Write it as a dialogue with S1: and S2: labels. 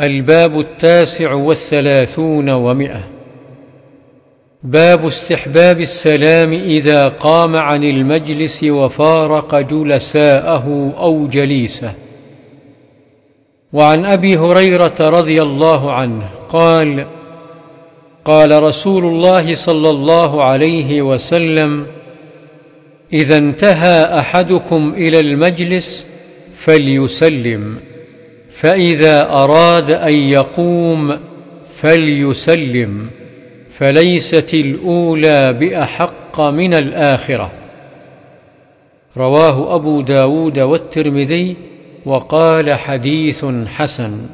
S1: الباب التاسع والثلاثون ومئة. باب استحباب السلام إذا قام عن المجلس وفارق جلساءه أو جليسه. وعن أبي هريرة رضي الله عنه قال قال رسول الله صلى الله عليه وسلم إذا انتهى أحدكم إلى المجلس فليسلم. فإذا أراد أن يقوم فليسلم فليست الأولى بأحق من الآخرة. رواه أبو داود والترمذي وقال حديث حسن.